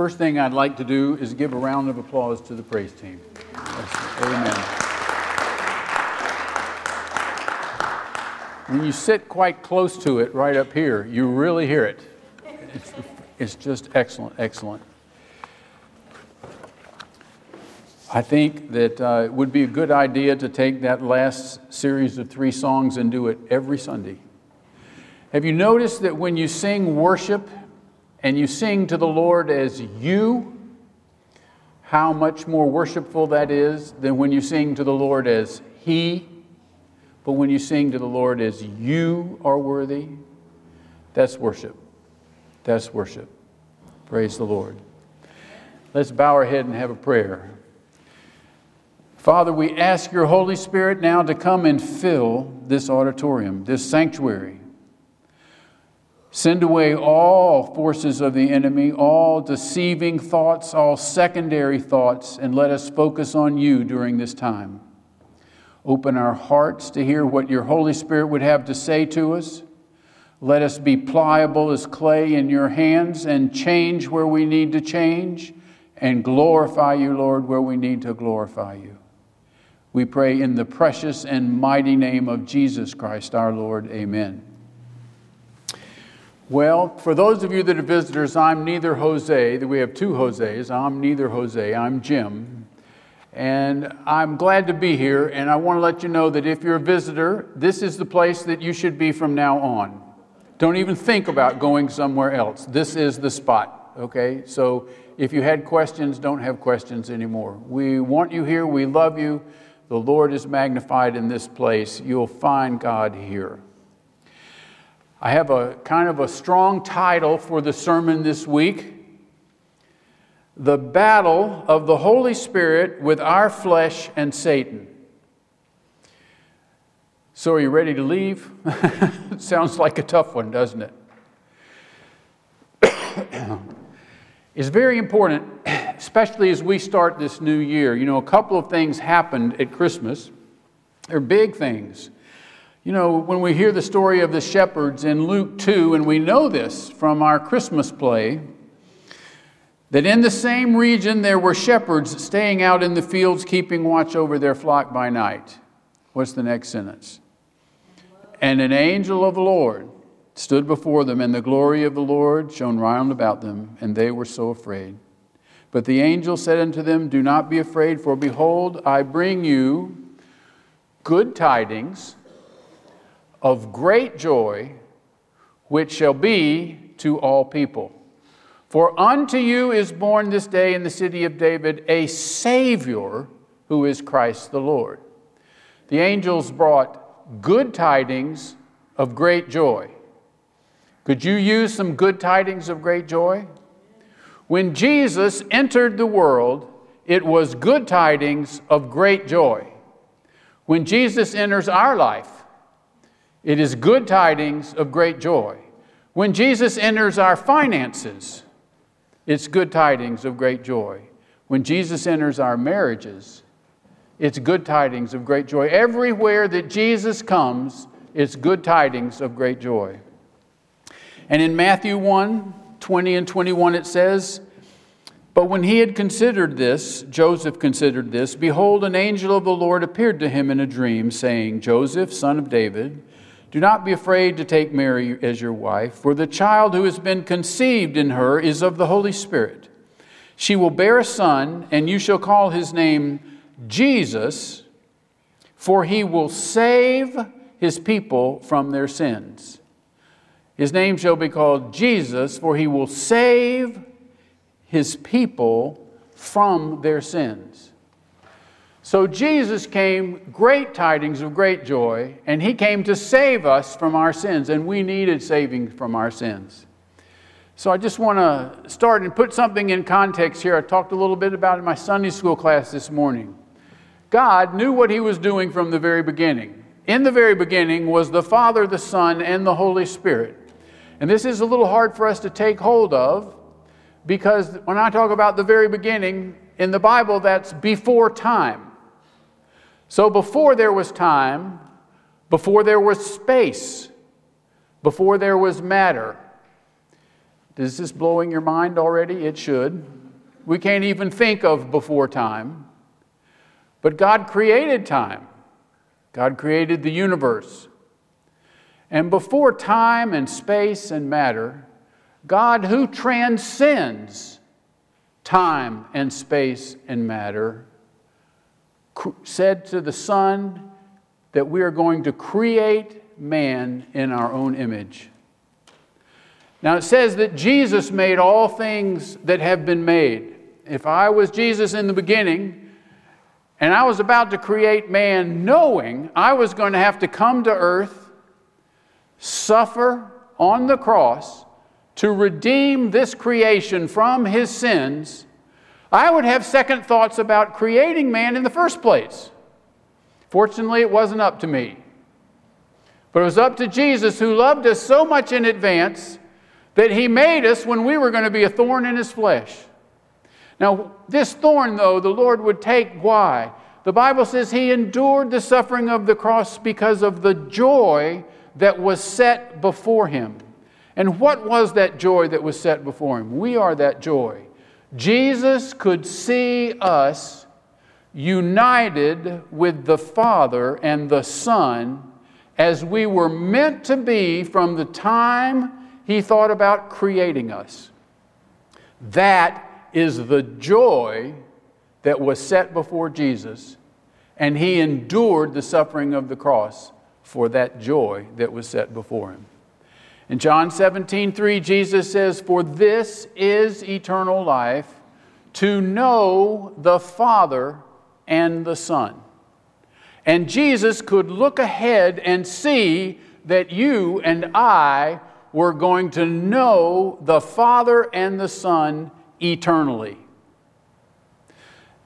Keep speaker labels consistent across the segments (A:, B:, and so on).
A: First thing I'd like to do is give a round of applause to the praise team. Amen. When you sit quite close to it, right up here, you really hear it. It's, it's just excellent, excellent. I think that uh, it would be a good idea to take that last series of three songs and do it every Sunday. Have you noticed that when you sing worship, and you sing to the Lord as you, how much more worshipful that is than when you sing to the Lord as He. But when you sing to the Lord as you are worthy, that's worship. That's worship. Praise the Lord. Let's bow our head and have a prayer. Father, we ask your Holy Spirit now to come and fill this auditorium, this sanctuary. Send away all forces of the enemy, all deceiving thoughts, all secondary thoughts, and let us focus on you during this time. Open our hearts to hear what your Holy Spirit would have to say to us. Let us be pliable as clay in your hands and change where we need to change and glorify you, Lord, where we need to glorify you. We pray in the precious and mighty name of Jesus Christ our Lord. Amen. Well, for those of you that are visitors, I'm neither Jose. We have two Jose's. I'm neither Jose. I'm Jim. And I'm glad to be here. And I want to let you know that if you're a visitor, this is the place that you should be from now on. Don't even think about going somewhere else. This is the spot, okay? So if you had questions, don't have questions anymore. We want you here. We love you. The Lord is magnified in this place. You'll find God here. I have a kind of a strong title for the sermon this week The Battle of the Holy Spirit with Our Flesh and Satan. So, are you ready to leave? Sounds like a tough one, doesn't it? it's very important, especially as we start this new year. You know, a couple of things happened at Christmas. They're big things. You know, when we hear the story of the shepherds in Luke 2, and we know this from our Christmas play, that in the same region there were shepherds staying out in the fields, keeping watch over their flock by night. What's the next sentence? And an angel of the Lord stood before them, and the glory of the Lord shone round about them, and they were so afraid. But the angel said unto them, Do not be afraid, for behold, I bring you good tidings of great joy, which shall be to all people. For unto you is born this day in the city of David a Savior who is Christ the Lord. The angels brought good tidings of great joy. Could you use some good tidings of great joy? When Jesus entered the world, it was good tidings of great joy. When Jesus enters our life, it is good tidings of great joy. When Jesus enters our finances, it's good tidings of great joy. When Jesus enters our marriages, it's good tidings of great joy. Everywhere that Jesus comes, it's good tidings of great joy. And in Matthew 1 20 and 21, it says, But when he had considered this, Joseph considered this, behold, an angel of the Lord appeared to him in a dream, saying, Joseph, son of David, do not be afraid to take Mary as your wife, for the child who has been conceived in her is of the Holy Spirit. She will bear a son, and you shall call his name Jesus, for he will save his people from their sins. His name shall be called Jesus, for he will save his people from their sins. So Jesus came, great tidings of great joy, and he came to save us from our sins, and we needed saving from our sins. So I just want to start and put something in context here. I talked a little bit about in my Sunday school class this morning. God knew what he was doing from the very beginning. In the very beginning was the Father, the Son, and the Holy Spirit. And this is a little hard for us to take hold of because when I talk about the very beginning, in the Bible, that's before time. So before there was time, before there was space, before there was matter, Is this blowing your mind already? It should. We can't even think of before time. But God created time, God created the universe. And before time and space and matter, God, who transcends time and space and matter, said to the Son that we are going to create man in our own image. Now it says that Jesus made all things that have been made. If I was Jesus in the beginning and I was about to create man knowing I was going to have to come to earth, suffer on the cross to redeem this creation from his sins, I would have second thoughts about creating man in the first place. Fortunately, it wasn't up to me. But it was up to Jesus who loved us so much in advance that he made us when we were going to be a thorn in his flesh. Now, this thorn, though, the Lord would take. Why? The Bible says he endured the suffering of the cross because of the joy that was set before him. And what was that joy that was set before him? We are that joy. Jesus could see us united with the Father and the Son as we were meant to be from the time he thought about creating us. That is the joy that was set before Jesus, and he endured the suffering of the cross for that joy that was set before him. In John 17, 3, Jesus says, For this is eternal life, to know the Father and the Son. And Jesus could look ahead and see that you and I we're going to know the Father and the Son eternally.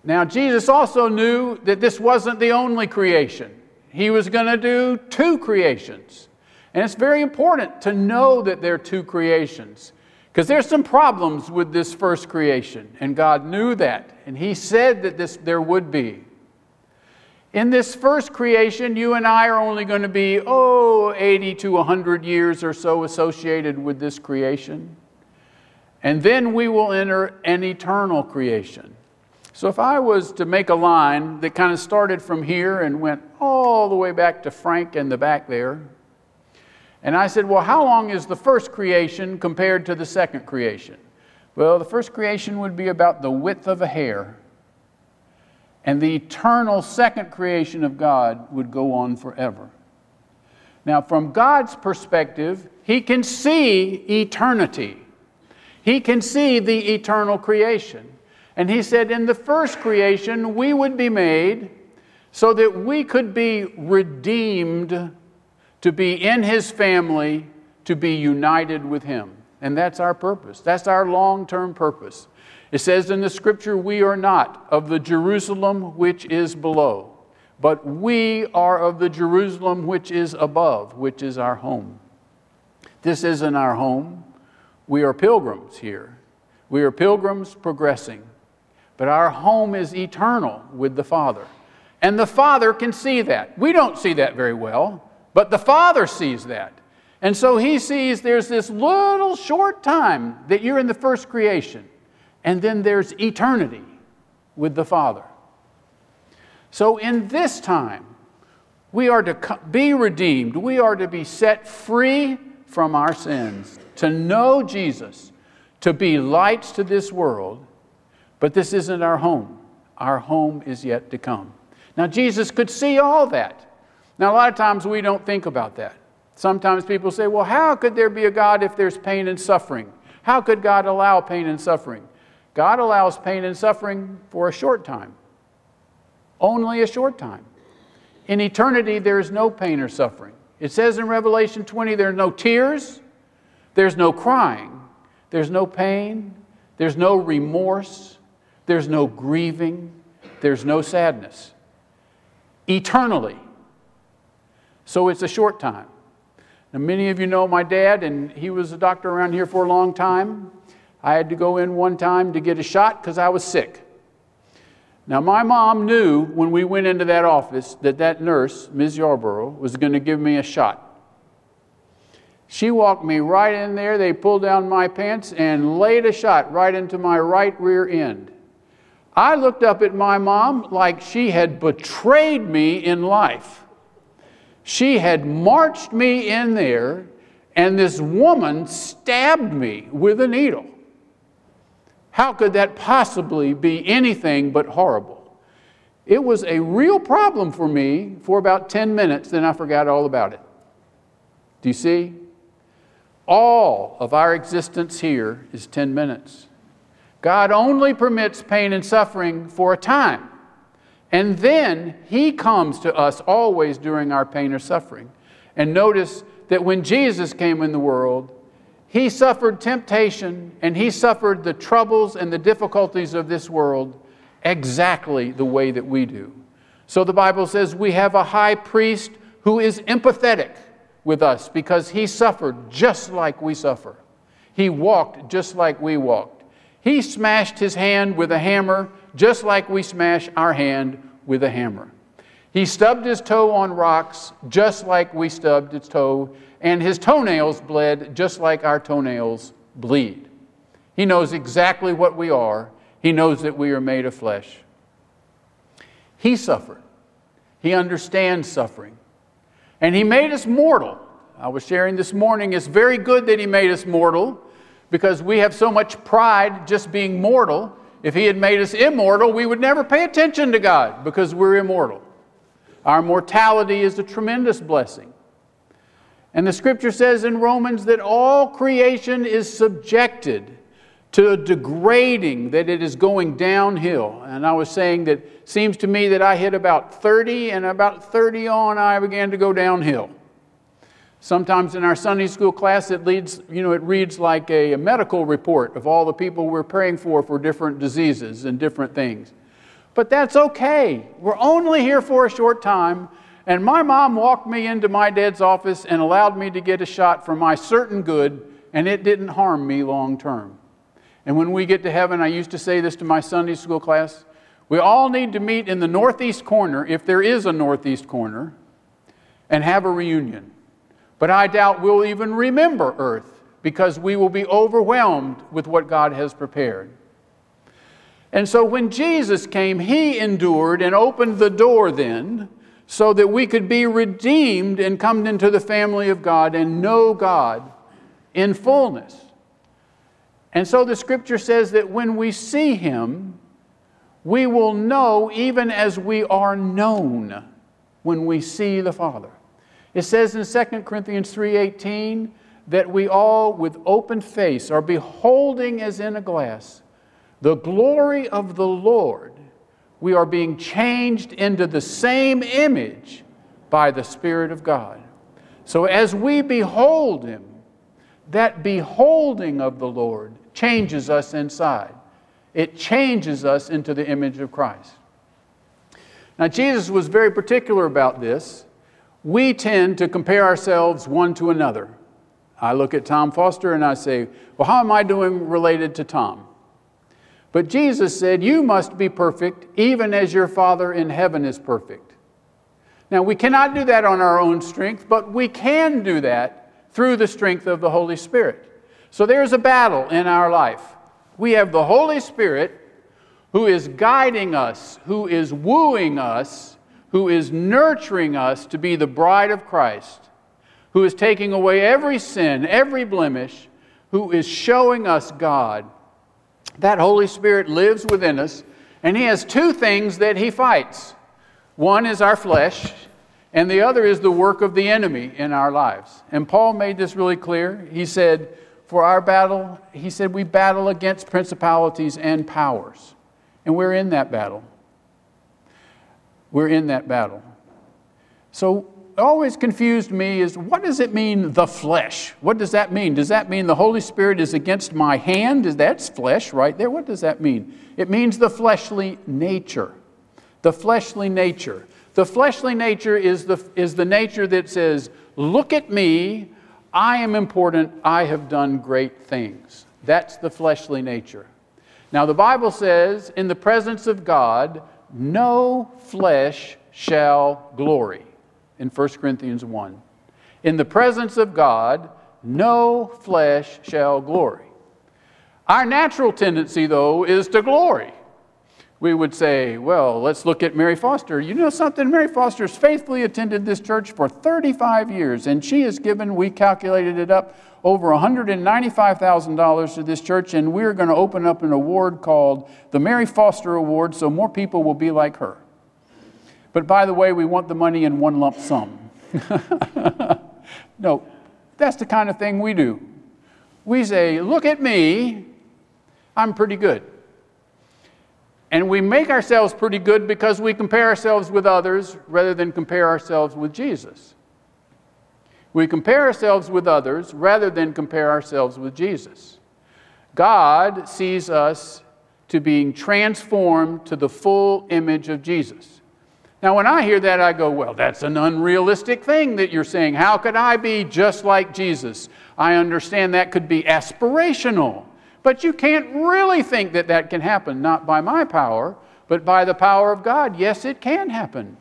A: Now, Jesus also knew that this wasn't the only creation. He was going to do two creations. And it's very important to know that there are two creations because there's some problems with this first creation, and God knew that, and He said that this, there would be. In this first creation, you and I are only going to be, oh, 80 to 100 years or so associated with this creation. And then we will enter an eternal creation. So if I was to make a line that kind of started from here and went all the way back to Frank in the back there, and I said, well, how long is the first creation compared to the second creation? Well, the first creation would be about the width of a hair and the eternal second creation of God would go on forever. Now, from God's perspective, He can see eternity, He can see the eternal creation. And He said, in the first creation, we would be made so that we could be redeemed to be in His family, to be united with Him. And that's our purpose. That's our long term purpose. It says in the scripture, We are not of the Jerusalem which is below, but we are of the Jerusalem which is above, which is our home. This isn't our home. We are pilgrims here. We are pilgrims progressing. But our home is eternal with the Father. And the Father can see that. We don't see that very well, but the Father sees that. And so he sees there's this little short time that you're in the first creation and then there's eternity with the Father. So, in this time, we are to be redeemed, we are to be set free from our sins, to know Jesus, to be lights to this world. But this isn't our home. Our home is yet to come. Now, Jesus could see all that. Now, a lot of times we don't think about that. Sometimes people say, well, how could there be a God if there's pain and suffering? How could God allow pain and suffering? God allows pain and suffering for a short time, only a short time. In eternity, there is no pain or suffering. It says in Revelation 20 there are no tears, there's no crying, there's no pain, there's no remorse, there's no grieving, there's no sadness. Eternally. So it's a short time. Now, many of you know my dad, and he was a doctor around here for a long time. I had to go in one time to get a shot because I was sick. Now, my mom knew when we went into that office that that nurse, Ms. Yarborough, was going to give me a shot. She walked me right in there. They pulled down my pants and laid a shot right into my right rear end. I looked up at my mom like she had betrayed me in life. She had marched me in there, and this woman stabbed me with a needle. How could that possibly be anything but horrible? It was a real problem for me for about 10 minutes, then I forgot all about it. Do you see? All of our existence here is 10 minutes. God only permits pain and suffering for a time. And then He comes to us always during our pain or suffering. And notice that when Jesus came in the world, he suffered temptation and he suffered the troubles and the difficulties of this world exactly the way that we do. So the Bible says we have a high priest who is empathetic with us because he suffered just like we suffer. He walked just like we walked. He smashed his hand with a hammer just like we smash our hand with a hammer. He stubbed his toe on rocks just like we stubbed his toe and his toenails bled just like our toenails bleed. He knows exactly what we are, he knows that we are made of flesh. He suffered, he understands suffering, and he made us mortal. I was sharing this morning, it's very good that he made us mortal because we have so much pride just being mortal. If he had made us immortal, we would never pay attention to God because we're immortal. Our mortality is a tremendous blessing. And the scripture says in Romans that all creation is subjected to degrading, that it is going downhill. And I was saying that seems to me that I hit about 30, and about 30 on, I began to go downhill. Sometimes in our Sunday school class, it leads, you know, it reads like a, a medical report of all the people we're praying for for different diseases and different things. But that's okay. We're only here for a short time, and my mom walked me into my dad's office and allowed me to get a shot for my certain good, and it didn't harm me long term. And when we get to heaven, I used to say this to my Sunday school class we all need to meet in the northeast corner, if there is a northeast corner, and have a reunion. But I doubt we'll even remember earth because we will be overwhelmed with what God has prepared. And so when Jesus came, he endured and opened the door then so that we could be redeemed and come into the family of God and know God in fullness. And so the scripture says that when we see him, we will know even as we are known when we see the Father. It says in 2 Corinthians 3:18 that we all with open face are beholding as in a glass the glory of the Lord we are being changed into the same image by the Spirit of God. So as we behold Him, that beholding of the Lord changes us inside. It changes us into the image of Christ. Now, Jesus was very particular about this. We tend to compare ourselves one to another. I look at Tom Foster and I say, Well, how am I doing related to Tom? But Jesus said, You must be perfect, even as your Father in heaven is perfect. Now, we cannot do that on our own strength, but we can do that through the strength of the Holy Spirit. So there's a battle in our life. We have the Holy Spirit who is guiding us, who is wooing us, who is nurturing us to be the bride of Christ, who is taking away every sin, every blemish, who is showing us God that Holy Spirit lives within us, and He has two things that He fights one is our flesh, and the other is the work of the enemy in our lives. And Paul made this really clear. He said, For our battle, he said, we battle against principalities and powers. And we're in that battle. We're in that battle. So always confused me is what does it mean, the flesh? What does that mean? Does that mean the Holy Spirit is against my hand? Is that's flesh right there? What does that mean? It means the fleshly nature. The fleshly nature. The fleshly nature is the, is the nature that says, Look at me, I am important, I have done great things. That's the fleshly nature. Now, the Bible says, In the presence of God, no flesh shall glory in 1 Corinthians 1. In the presence of God, no flesh shall glory. Our natural tendency, though, is to glory. We would say, well, let's look at Mary Foster. You know something? Mary Foster's faithfully attended this church for 35 years, and she has given, we calculated it up, over $195,000 to this church, and we're going to open up an award called the Mary Foster Award so more people will be like her. But by the way, we want the money in one lump sum. no, that's the kind of thing we do. We say, Look at me, I'm pretty good. And we make ourselves pretty good because we compare ourselves with others rather than compare ourselves with Jesus. We compare ourselves with others rather than compare ourselves with Jesus. God sees us to being transformed to the full image of Jesus. Now, when I hear that, I go, well, that's an unrealistic thing that you're saying. How could I be just like Jesus? I understand that could be aspirational, but you can't really think that that can happen, not by my power, but by the power of God. Yes, it can happen.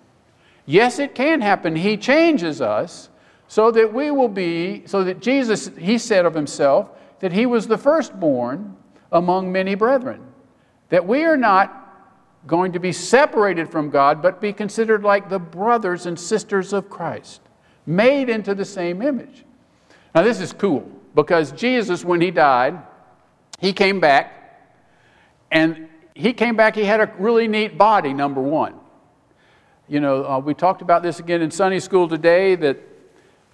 A: Yes, it can happen. He changes us so that we will be, so that Jesus, he said of himself, that he was the firstborn among many brethren. That we are not going to be separated from God, but be considered like the brothers and sisters of Christ, made into the same image. Now, this is cool because Jesus, when he died, he came back, and he came back, he had a really neat body, number one. You know, uh, we talked about this again in Sunday school today that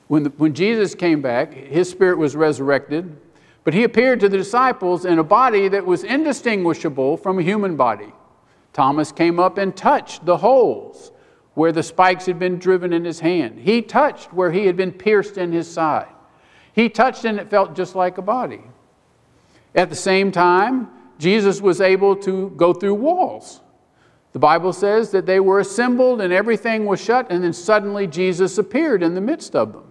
A: when, the, when Jesus came back, his spirit was resurrected, but he appeared to the disciples in a body that was indistinguishable from a human body. Thomas came up and touched the holes where the spikes had been driven in his hand. He touched where he had been pierced in his side. He touched and it felt just like a body. At the same time, Jesus was able to go through walls. The Bible says that they were assembled and everything was shut, and then suddenly Jesus appeared in the midst of them.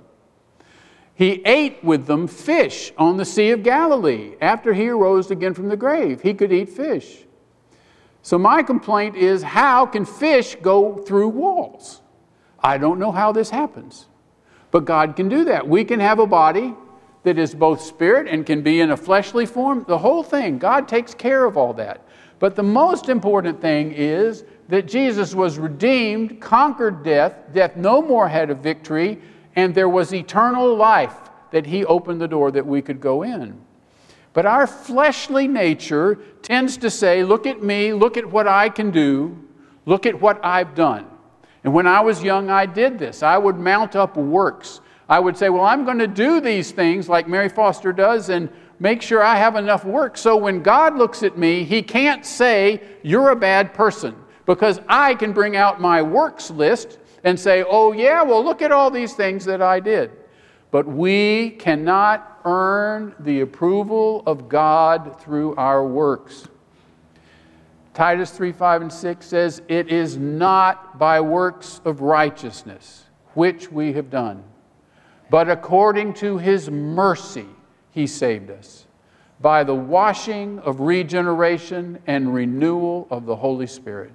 A: He ate with them fish on the Sea of Galilee. After he arose again from the grave, he could eat fish. So, my complaint is how can fish go through walls? I don't know how this happens, but God can do that. We can have a body that is both spirit and can be in a fleshly form. The whole thing, God takes care of all that. But the most important thing is that Jesus was redeemed, conquered death, death no more had a victory, and there was eternal life that He opened the door that we could go in. But our fleshly nature tends to say, Look at me, look at what I can do, look at what I've done. And when I was young, I did this. I would mount up works. I would say, Well, I'm going to do these things like Mary Foster does and make sure I have enough work. So when God looks at me, He can't say, You're a bad person, because I can bring out my works list and say, oh, yeah, well, look at all these things that I did. But we cannot earn the approval of God through our works. Titus 3 5 and 6 says, It is not by works of righteousness which we have done, but according to his mercy he saved us, by the washing of regeneration and renewal of the Holy Spirit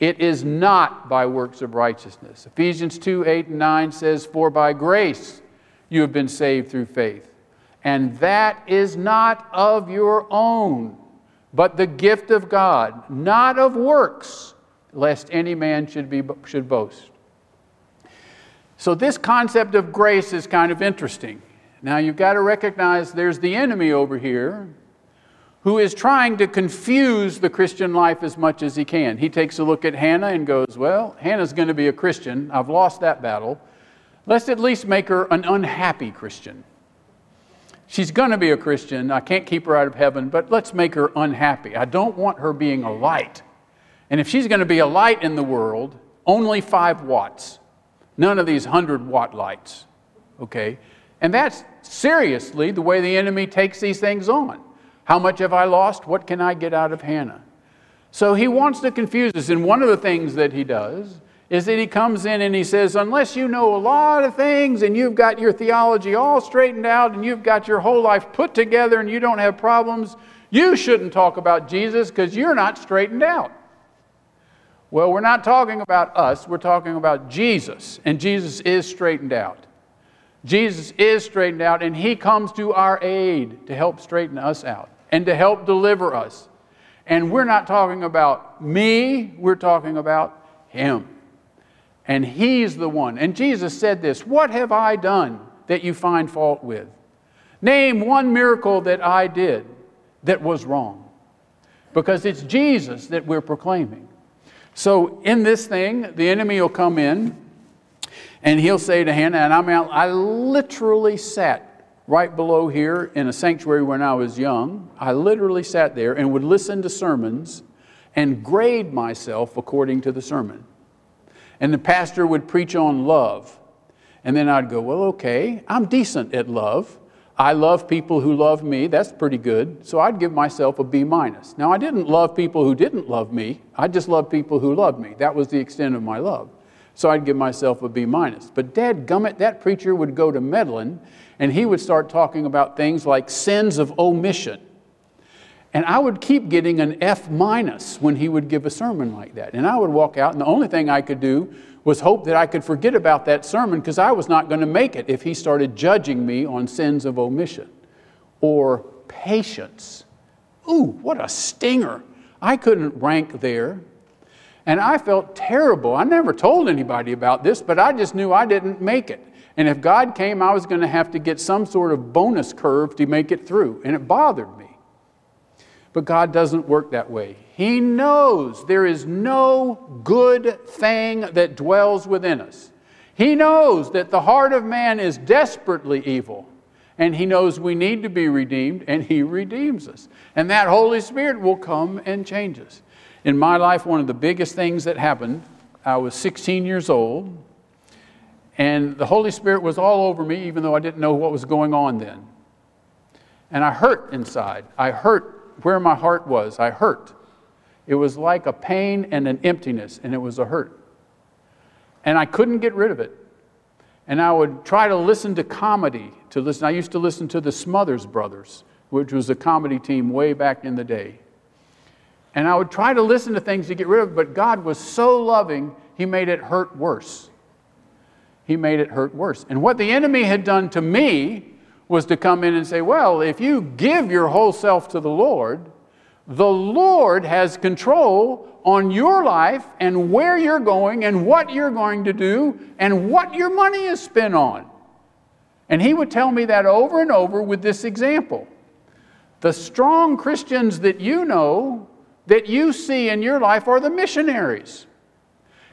A: it is not by works of righteousness. Ephesians 2 8 and 9 says, For by grace you have been saved through faith. And that is not of your own, but the gift of God, not of works, lest any man should, be, should boast. So, this concept of grace is kind of interesting. Now, you've got to recognize there's the enemy over here who is trying to confuse the Christian life as much as he can. He takes a look at Hannah and goes, Well, Hannah's going to be a Christian. I've lost that battle. Let's at least make her an unhappy Christian. She's going to be a Christian. I can't keep her out of heaven, but let's make her unhappy. I don't want her being a light. And if she's going to be a light in the world, only five watts. None of these 100 watt lights. Okay? And that's seriously the way the enemy takes these things on. How much have I lost? What can I get out of Hannah? So he wants to confuse us. And one of the things that he does is that he comes in and he says, Unless you know a lot of things and you've got your theology all straightened out and you've got your whole life put together and you don't have problems, you shouldn't talk about Jesus because you're not straightened out. Well, we're not talking about us, we're talking about Jesus, and Jesus is straightened out. Jesus is straightened out, and He comes to our aid to help straighten us out and to help deliver us. And we're not talking about me, we're talking about Him. And He's the one. And Jesus said this What have I done that you find fault with? Name one miracle that I did that was wrong. Because it's Jesus that we're proclaiming. So, in this thing, the enemy will come in and he'll say to Hannah, and I mean, I literally sat right below here in a sanctuary when I was young. I literally sat there and would listen to sermons and grade myself according to the sermon. And the pastor would preach on love. And then I'd go, well, okay, I'm decent at love. I love people who love me. That's pretty good. So I'd give myself a B minus. Now, I didn't love people who didn't love me. I just loved people who loved me. That was the extent of my love. So I'd give myself a B minus. But dad gummit, that preacher would go to meddling and he would start talking about things like sins of omission. And I would keep getting an F minus when he would give a sermon like that. And I would walk out, and the only thing I could do was hope that I could forget about that sermon because I was not going to make it if he started judging me on sins of omission or patience. Ooh, what a stinger. I couldn't rank there. And I felt terrible. I never told anybody about this, but I just knew I didn't make it. And if God came, I was going to have to get some sort of bonus curve to make it through. And it bothered me. But God doesn't work that way. He knows there is no good thing that dwells within us. He knows that the heart of man is desperately evil. And He knows we need to be redeemed, and He redeems us. And that Holy Spirit will come and change us. In my life, one of the biggest things that happened, I was 16 years old, and the Holy Spirit was all over me, even though I didn't know what was going on then. And I hurt inside. I hurt where my heart was. I hurt. It was like a pain and an emptiness, and it was a hurt. And I couldn't get rid of it. And I would try to listen to comedy. To listen, I used to listen to the Smothers Brothers, which was a comedy team way back in the day. And I would try to listen to things to get rid of it, but God was so loving, He made it hurt worse. He made it hurt worse. And what the enemy had done to me was to come in and say, Well, if you give your whole self to the Lord, the Lord has control on your life and where you're going and what you're going to do and what your money is spent on. And he would tell me that over and over with this example. The strong Christians that you know that you see in your life are the missionaries.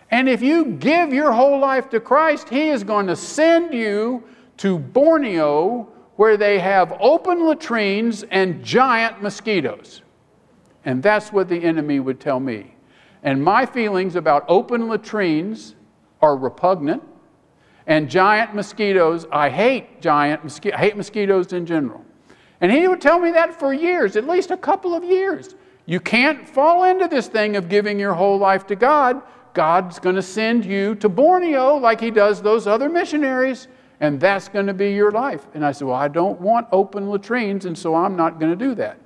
A: And if you give your whole life to Christ, He is going to send you to Borneo where they have open latrines and giant mosquitoes. And that's what the enemy would tell me. And my feelings about open latrines are repugnant. And giant mosquitoes, I hate giant mosquitoes, I hate mosquitoes in general. And he would tell me that for years, at least a couple of years. You can't fall into this thing of giving your whole life to God. God's going to send you to Borneo like He does those other missionaries, and that's going to be your life. And I said, Well, I don't want open latrines, and so I'm not going to do that.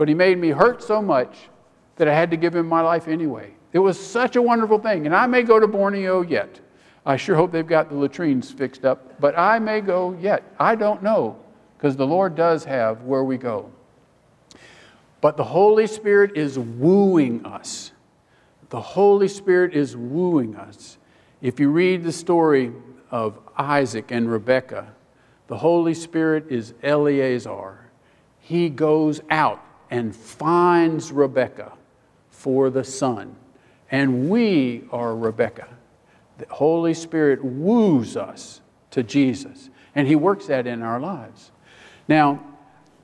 A: But He made me hurt so much that I had to give Him my life anyway. It was such a wonderful thing, and I may go to Borneo yet. I sure hope they've got the latrines fixed up, but I may go yet. I don't know, because the Lord does have where we go. But the Holy Spirit is wooing us. The Holy Spirit is wooing us. If you read the story of Isaac and Rebekah, the Holy Spirit is Eleazar. He goes out and finds Rebekah for the son. And we are Rebekah. The Holy Spirit woos us to Jesus, and He works that in our lives. Now,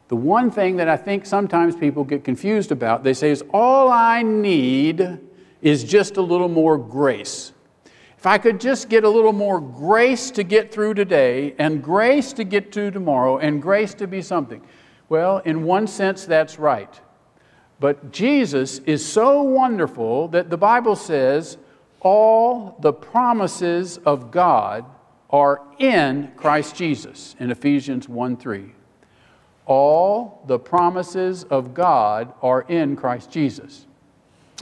A: the one thing that I think sometimes people get confused about, they say, is all I need is just a little more grace. If I could just get a little more grace to get through today, and grace to get to tomorrow, and grace to be something. Well, in one sense, that's right. But Jesus is so wonderful that the Bible says all the promises of God are in Christ Jesus in Ephesians 1 3 all the promises of God are in Christ Jesus.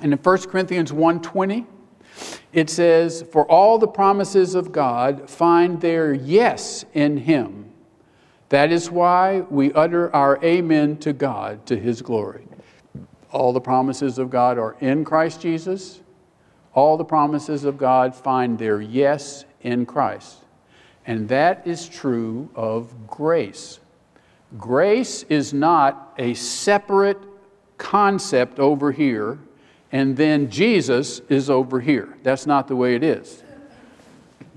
A: And in 1 Corinthians 1:20, It says, For all the promises of God find their yes in Him. That is why we utter our amen to God to His glory. All the promises of God are in Christ Jesus. All the promises of God find their yes in Christ. And that is true of grace. Grace is not a separate concept over here, and then Jesus is over here. That's not the way it is.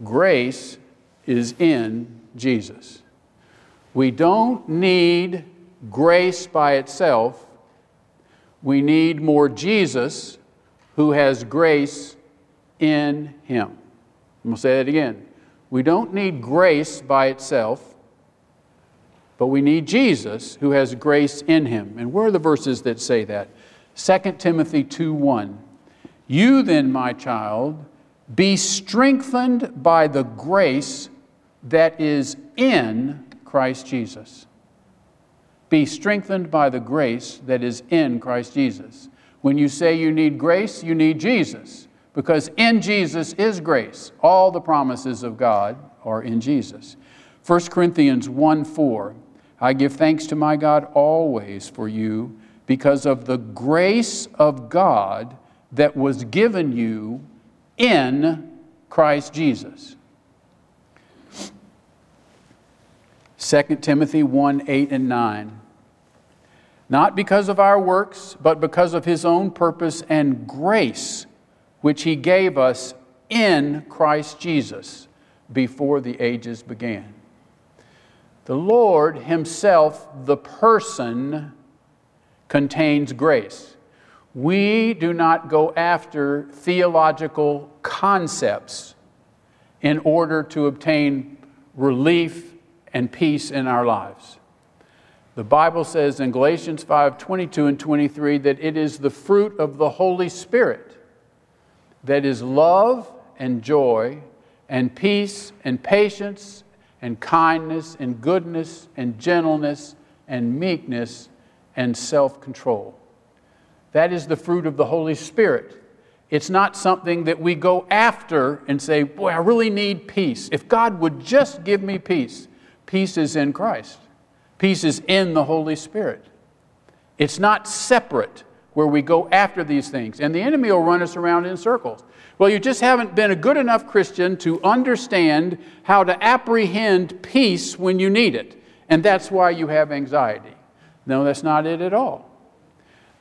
A: Grace is in Jesus. We don't need grace by itself. We need more Jesus who has grace in him. I'm going to say that again. We don't need grace by itself, but we need Jesus who has grace in him. And where are the verses that say that? 2 Timothy 2 1. You then, my child, be strengthened by the grace that is in Christ Jesus. Be strengthened by the grace that is in Christ Jesus. When you say you need grace, you need Jesus, because in Jesus is grace. All the promises of God are in Jesus. 1 Corinthians 1 4. I give thanks to my God always for you because of the grace of God that was given you in Christ Jesus. 2 Timothy 1 8 and 9. Not because of our works, but because of his own purpose and grace, which he gave us in Christ Jesus before the ages began. The Lord Himself, the person, contains grace. We do not go after theological concepts in order to obtain relief and peace in our lives. The Bible says in Galatians 5 22 and 23 that it is the fruit of the Holy Spirit that is love and joy and peace and patience and kindness and goodness and gentleness and meekness and self control. That is the fruit of the Holy Spirit. It's not something that we go after and say, Boy, I really need peace. If God would just give me peace, peace is in Christ, peace is in the Holy Spirit. It's not separate where we go after these things. And the enemy will run us around in circles. Well, you just haven't been a good enough Christian to understand how to apprehend peace when you need it. And that's why you have anxiety. No, that's not it at all.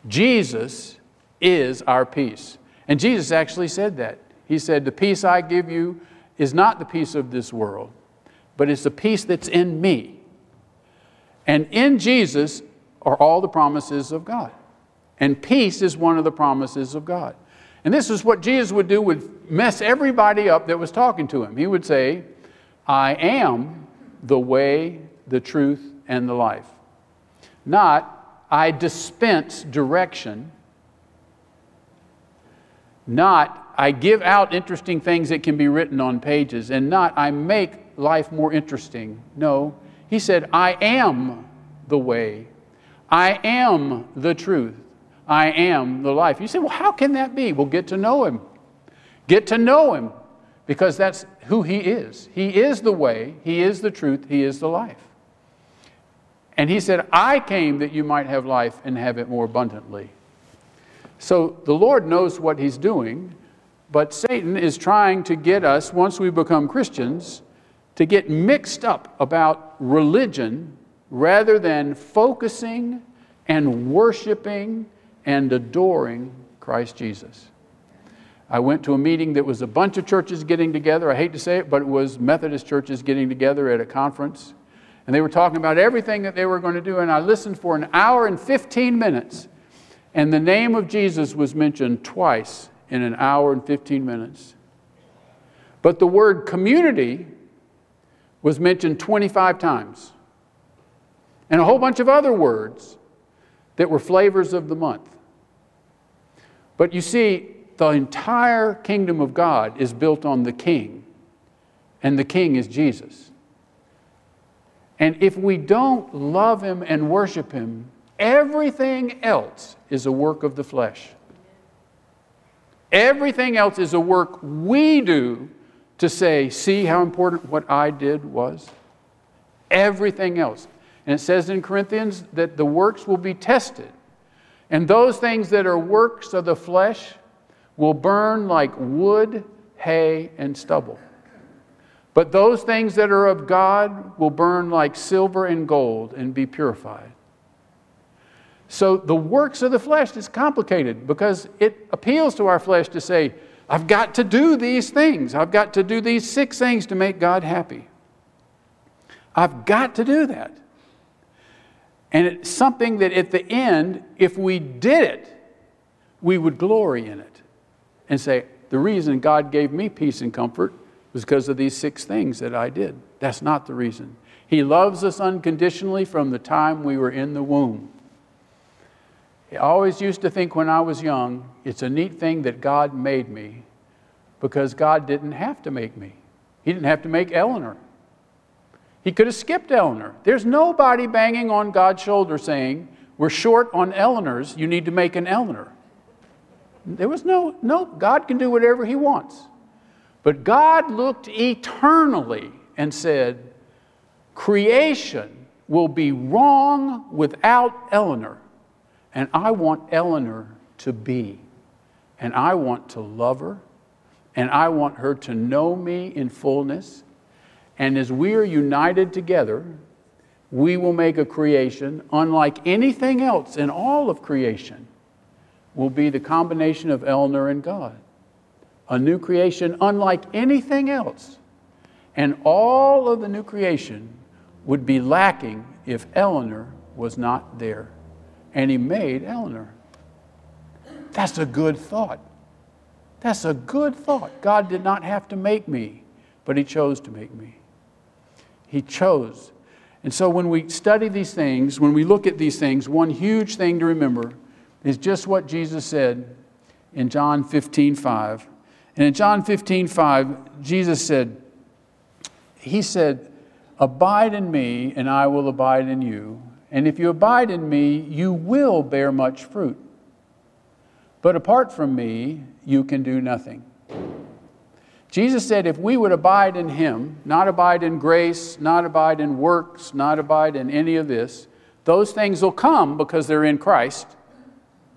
A: Jesus is our peace. And Jesus actually said that. He said, The peace I give you is not the peace of this world, but it's the peace that's in me. And in Jesus are all the promises of God. And peace is one of the promises of God. And this is what Jesus would do, would mess everybody up that was talking to him. He would say, I am the way, the truth, and the life. Not, I dispense direction. Not, I give out interesting things that can be written on pages. And not, I make life more interesting. No, he said, I am the way. I am the truth. I am the life. You say, well, how can that be? Well, get to know him. Get to know him because that's who he is. He is the way, he is the truth, he is the life. And he said, I came that you might have life and have it more abundantly. So the Lord knows what he's doing, but Satan is trying to get us, once we become Christians, to get mixed up about religion rather than focusing and worshiping and adoring Christ Jesus. I went to a meeting that was a bunch of churches getting together. I hate to say it, but it was Methodist churches getting together at a conference. And they were talking about everything that they were going to do. And I listened for an hour and 15 minutes. And the name of Jesus was mentioned twice in an hour and 15 minutes. But the word community was mentioned 25 times. And a whole bunch of other words that were flavors of the month. But you see, the entire kingdom of God is built on the king, and the king is Jesus. And if we don't love him and worship him, everything else is a work of the flesh. Everything else is a work we do to say, see how important what I did was? Everything else. And it says in Corinthians that the works will be tested. And those things that are works of the flesh will burn like wood, hay, and stubble. But those things that are of God will burn like silver and gold and be purified. So the works of the flesh is complicated because it appeals to our flesh to say, I've got to do these things. I've got to do these six things to make God happy. I've got to do that. And it's something that at the end, if we did it, we would glory in it and say, the reason God gave me peace and comfort was because of these six things that I did. That's not the reason. He loves us unconditionally from the time we were in the womb. I always used to think when I was young, it's a neat thing that God made me because God didn't have to make me. He didn't have to make Eleanor. He could have skipped Eleanor. There's nobody banging on God's shoulder saying, We're short on Eleanors, you need to make an Eleanor. There was no, no, God can do whatever He wants. But God looked eternally and said, Creation will be wrong without Eleanor. And I want Eleanor to be. And I want to love her. And I want her to know me in fullness. And as we are united together, we will make a creation unlike anything else in all of creation, will be the combination of Eleanor and God. A new creation unlike anything else. And all of the new creation would be lacking if Eleanor was not there and he made Eleanor. That's a good thought. That's a good thought. God did not have to make me, but he chose to make me. He chose. And so when we study these things, when we look at these things, one huge thing to remember is just what Jesus said in John 15 5. And in John 15 5, Jesus said, He said, Abide in me, and I will abide in you. And if you abide in me, you will bear much fruit. But apart from me, you can do nothing. Jesus said if we would abide in him, not abide in grace, not abide in works, not abide in any of this, those things will come because they're in Christ.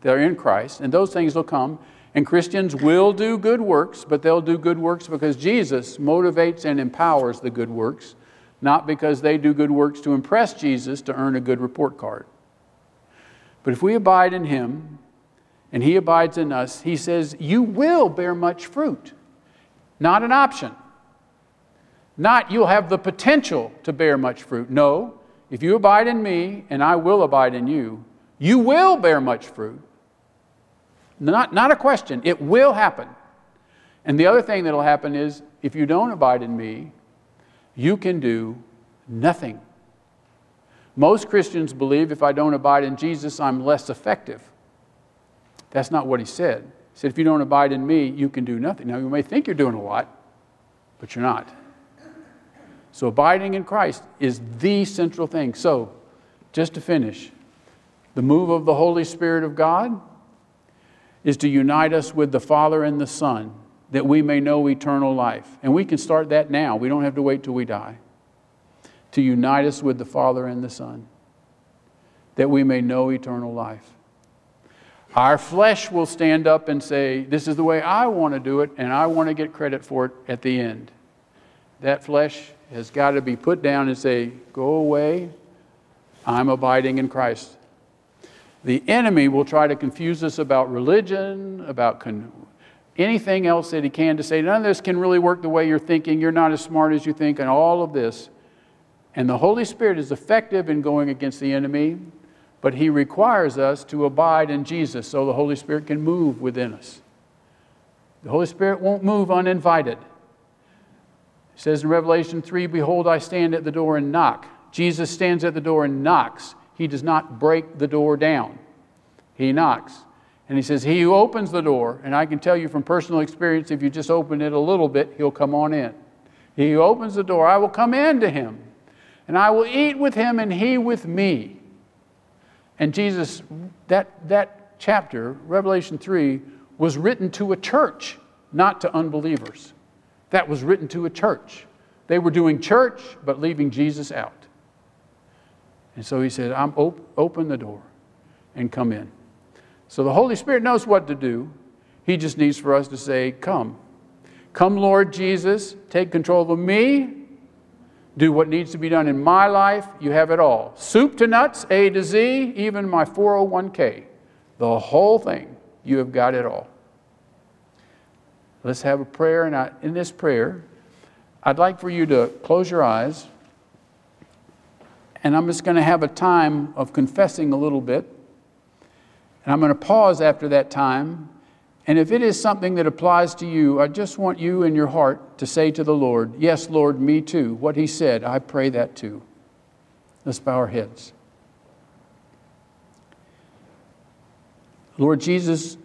A: They're in Christ, and those things will come. And Christians will do good works, but they'll do good works because Jesus motivates and empowers the good works not because they do good works to impress Jesus to earn a good report card. But if we abide in Him and He abides in us, He says, You will bear much fruit. Not an option. Not you'll have the potential to bear much fruit. No, if you abide in me and I will abide in you, you will bear much fruit. Not, not a question, it will happen. And the other thing that'll happen is if you don't abide in me, you can do nothing. Most Christians believe if I don't abide in Jesus, I'm less effective. That's not what he said. He said, if you don't abide in me, you can do nothing. Now, you may think you're doing a lot, but you're not. So, abiding in Christ is the central thing. So, just to finish, the move of the Holy Spirit of God is to unite us with the Father and the Son that we may know eternal life. And we can start that now. We don't have to wait till we die. To unite us with the Father and the Son, that we may know eternal life. Our flesh will stand up and say, This is the way I want to do it, and I want to get credit for it at the end. That flesh has got to be put down and say, Go away, I'm abiding in Christ. The enemy will try to confuse us about religion, about con- anything else that he can to say, none of this can really work the way you're thinking, you're not as smart as you think, and all of this. And the Holy Spirit is effective in going against the enemy, but he requires us to abide in Jesus so the Holy Spirit can move within us. The Holy Spirit won't move uninvited. It says in Revelation 3 Behold, I stand at the door and knock. Jesus stands at the door and knocks. He does not break the door down, he knocks. And he says, He who opens the door, and I can tell you from personal experience, if you just open it a little bit, he'll come on in. He who opens the door, I will come in to him, and I will eat with him, and he with me. And Jesus, that, that chapter, Revelation 3, was written to a church, not to unbelievers. That was written to a church. They were doing church, but leaving Jesus out. And so he said, I'm op- open the door and come in. So the Holy Spirit knows what to do. He just needs for us to say, Come. Come, Lord Jesus, take control of me. Do what needs to be done in my life. You have it all. Soup to nuts, A to Z, even my 401k. The whole thing. You have got it all. Let's have a prayer. And I, in this prayer, I'd like for you to close your eyes. And I'm just going to have a time of confessing a little bit. And I'm going to pause after that time. And if it is something that applies to you, I just want you in your heart to say to the Lord, Yes, Lord, me too. What He said, I pray that too. Let's bow our heads. Lord Jesus,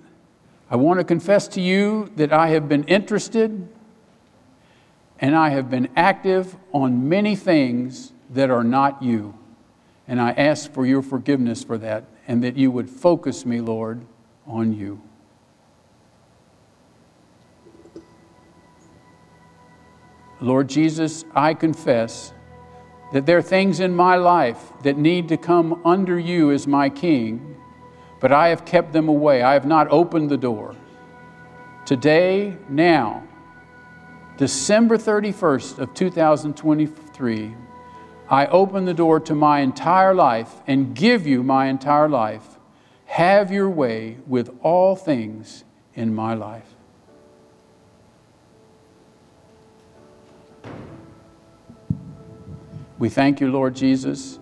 A: I want to confess to you that I have been interested and I have been active on many things that are not you. And I ask for your forgiveness for that and that you would focus me, Lord, on you. Lord Jesus, I confess that there are things in my life that need to come under you as my king, but I have kept them away. I have not opened the door. Today, now, December 31st of 2023, I open the door to my entire life and give you my entire life. Have your way with all things in my life. We thank you, Lord Jesus.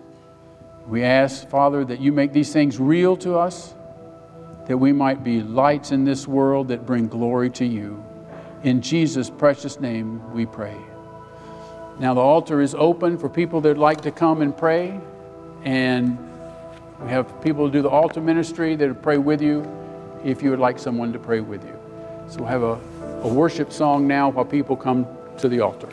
A: We ask, Father, that you make these things real to us, that we might be lights in this world that bring glory to you. In Jesus' precious name we pray. Now, the altar is open for people that like to come and pray. And we have people who do the altar ministry that pray with you if you would like someone to pray with you. So we'll have a, a worship song now while people come to the altar.